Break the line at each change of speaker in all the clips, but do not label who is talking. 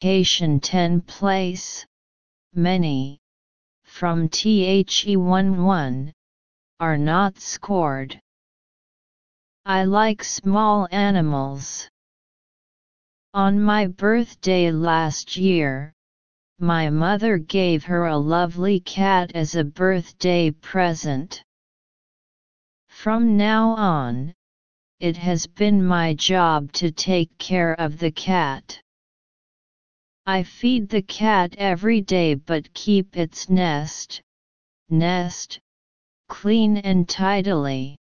Cation 10 place, many, from THE11, are not scored. I like small animals. On my birthday last year, my mother gave her a lovely cat as a birthday present. From now on, it has been my job to take care of the cat. I feed the cat every day but keep its nest, nest, clean and tidily.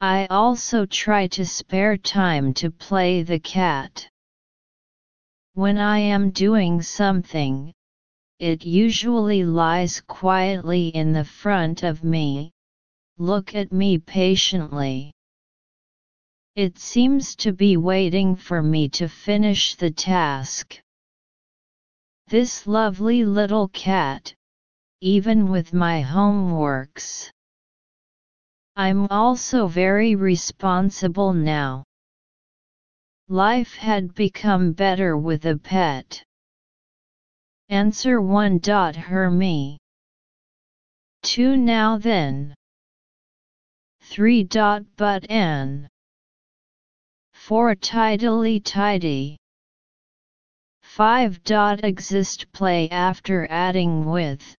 I also try to spare time to play the cat. When I am doing something, it usually lies quietly in the front of me, look at me patiently. It seems to be waiting for me to finish the task. This lovely little cat, even with my homeworks. I'm also very responsible now. Life had become better with a pet. Answer 1. Her me. 2. Now then. 3. Dot But an. 4. Tidily tidy. 5. Dot Exist play after adding with.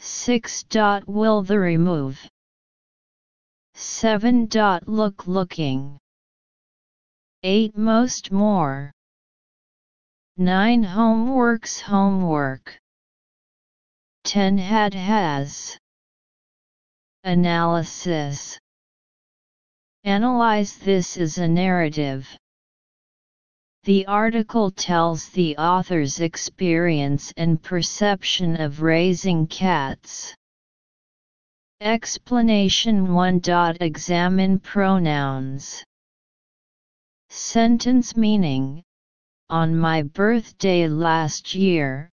6. Dot Will the remove. 7. Dot Look looking 8. Most more 9. Homeworks homework 10. Had has Analysis Analyze this as a narrative. The article tells the author's experience and perception of raising cats. Explanation 1. Examine pronouns. Sentence meaning On my birthday last year,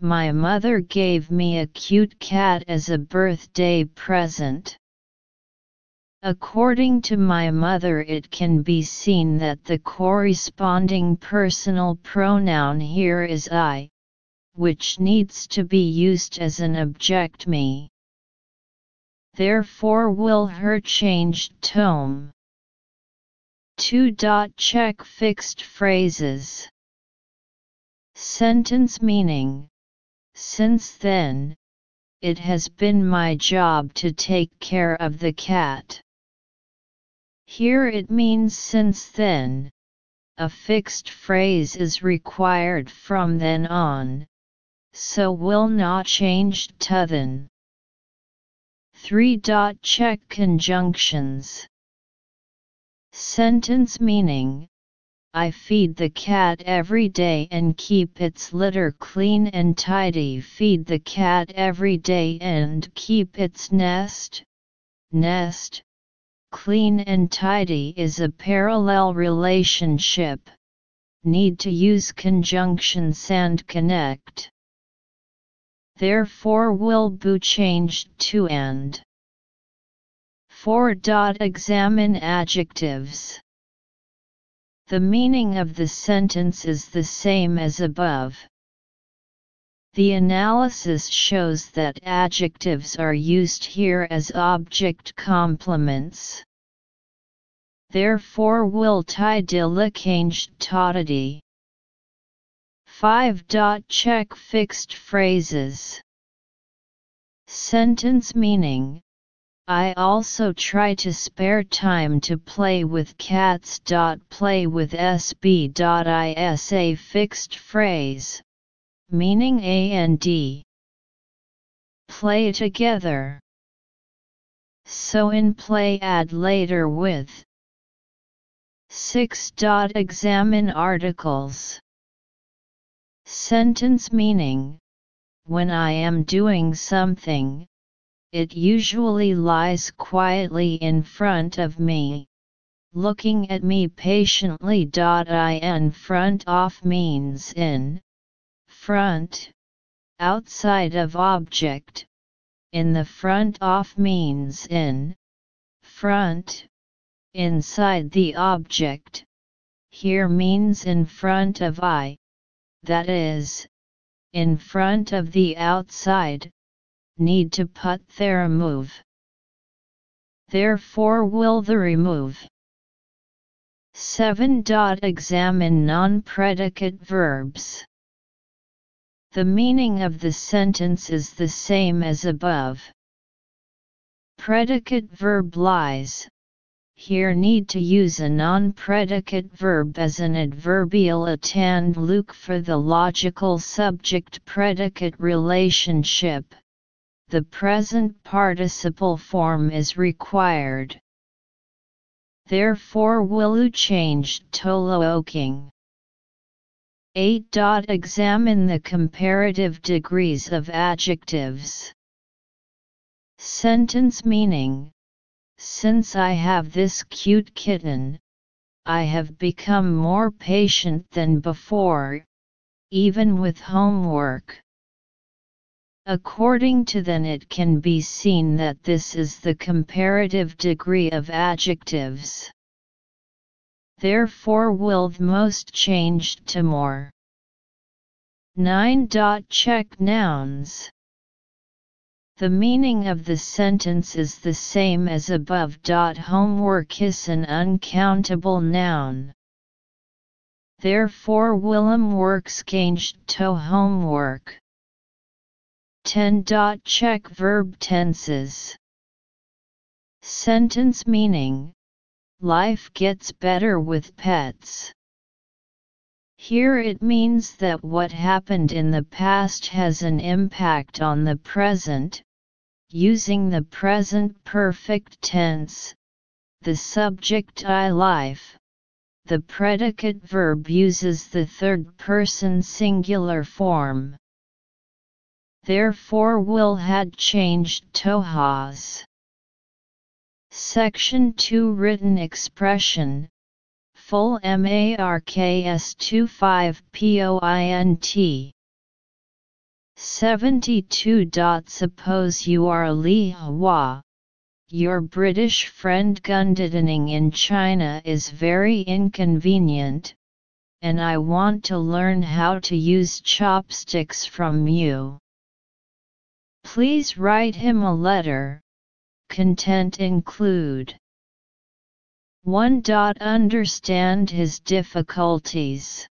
my mother gave me a cute cat as a birthday present. According to my mother, it can be seen that the corresponding personal pronoun here is I, which needs to be used as an object me. Therefore will her changed tone. 2. dot Check fixed phrases. Sentence meaning Since then, it has been my job to take care of the cat. Here it means since then. A fixed phrase is required from then on, so will not change to then. 3. Check conjunctions. Sentence meaning I feed the cat every day and keep its litter clean and tidy. Feed the cat every day and keep its nest, nest, clean and tidy is a parallel relationship. Need to use conjunctions and connect therefore will be changed to and. 4. Examine adjectives. The meaning of the sentence is the same as above. The analysis shows that adjectives are used here as object complements. Therefore will tidilla changed todity. 5. Check fixed phrases. Sentence meaning I also try to spare time to play with cats. Play with SB. a fixed phrase, meaning A and D. Play together. So in play add later with 6. Examine articles. Sentence meaning When I am doing something, it usually lies quietly in front of me, looking at me patiently. I in front of means in, front, outside of object, in the front of means in, front, inside the object, here means in front of I, that is, in front of the outside, need to put there remove. Therefore will the remove. 7. Examine non-predicate verbs. The meaning of the sentence is the same as above. Predicate verb lies, here need to use a non-predicate verb as an adverbial attend look for the logical subject-predicate relationship. The present participle form is required. Therefore Willu changed Tolooking. 8. Examine the comparative degrees of adjectives. Sentence meaning since I have this cute kitten, I have become more patient than before, even with homework. According to then it can be seen that this is the comparative degree of adjectives. Therefore will the most changed to more. 9. Check nouns. The meaning of the sentence is the same as above. Homework is an uncountable noun. Therefore Willem works changed to homework. 10. Check verb tenses. Sentence meaning Life gets better with pets. Here it means that what happened in the past has an impact on the present, using the present perfect tense, the subject I life, the predicate verb uses the third person singular form. Therefore will had changed to has. Section 2 Written expression Full MARKS 25 POINT 72. Suppose you are Li Hua. Your British friend Gundidening in China is very inconvenient, and I want to learn how to use chopsticks from you. Please write him a letter. Content include 1. Understand his difficulties.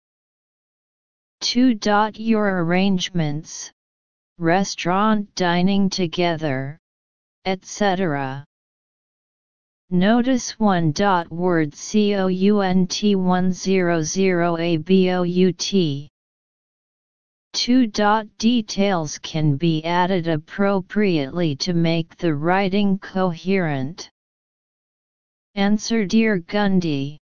2. Your arrangements, restaurant dining together, etc. Notice 1. Word COUNT 100 ABOUT 2. Details can be added appropriately to make the writing coherent. Answer Dear Gundy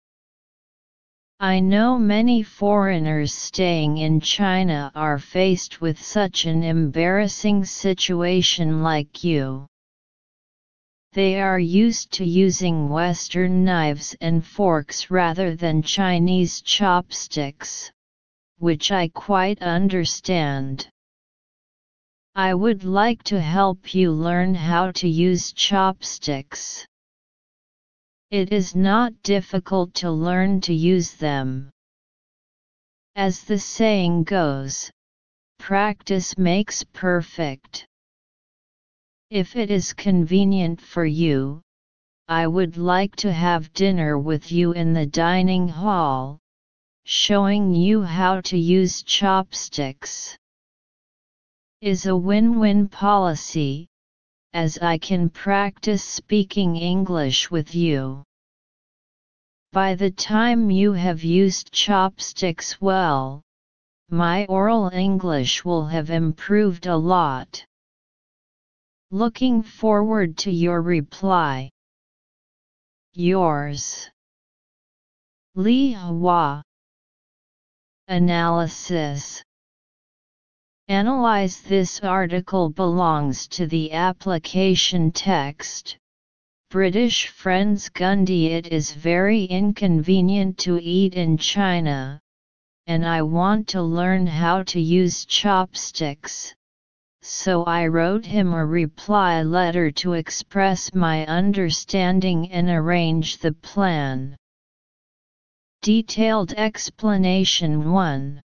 I know many foreigners staying in China are faced with such an embarrassing situation like you. They are used to using Western knives and forks rather than Chinese chopsticks, which I quite understand. I would like to help you learn how to use chopsticks. It is not difficult to learn to use them. As the saying goes, practice makes perfect. If it is convenient for you, I would like to have dinner with you in the dining hall, showing you how to use chopsticks. Is a win-win policy, as I can practice speaking English with you. By the time you have used chopsticks well, my oral English will have improved a lot. Looking forward to your reply. Yours. Li Hua. Analysis Analyze this article belongs to the application text. British friends Gundi It is very inconvenient to eat in China, and I want to learn how to use chopsticks. So I wrote him a reply letter to express my understanding and arrange the plan. Detailed explanation 1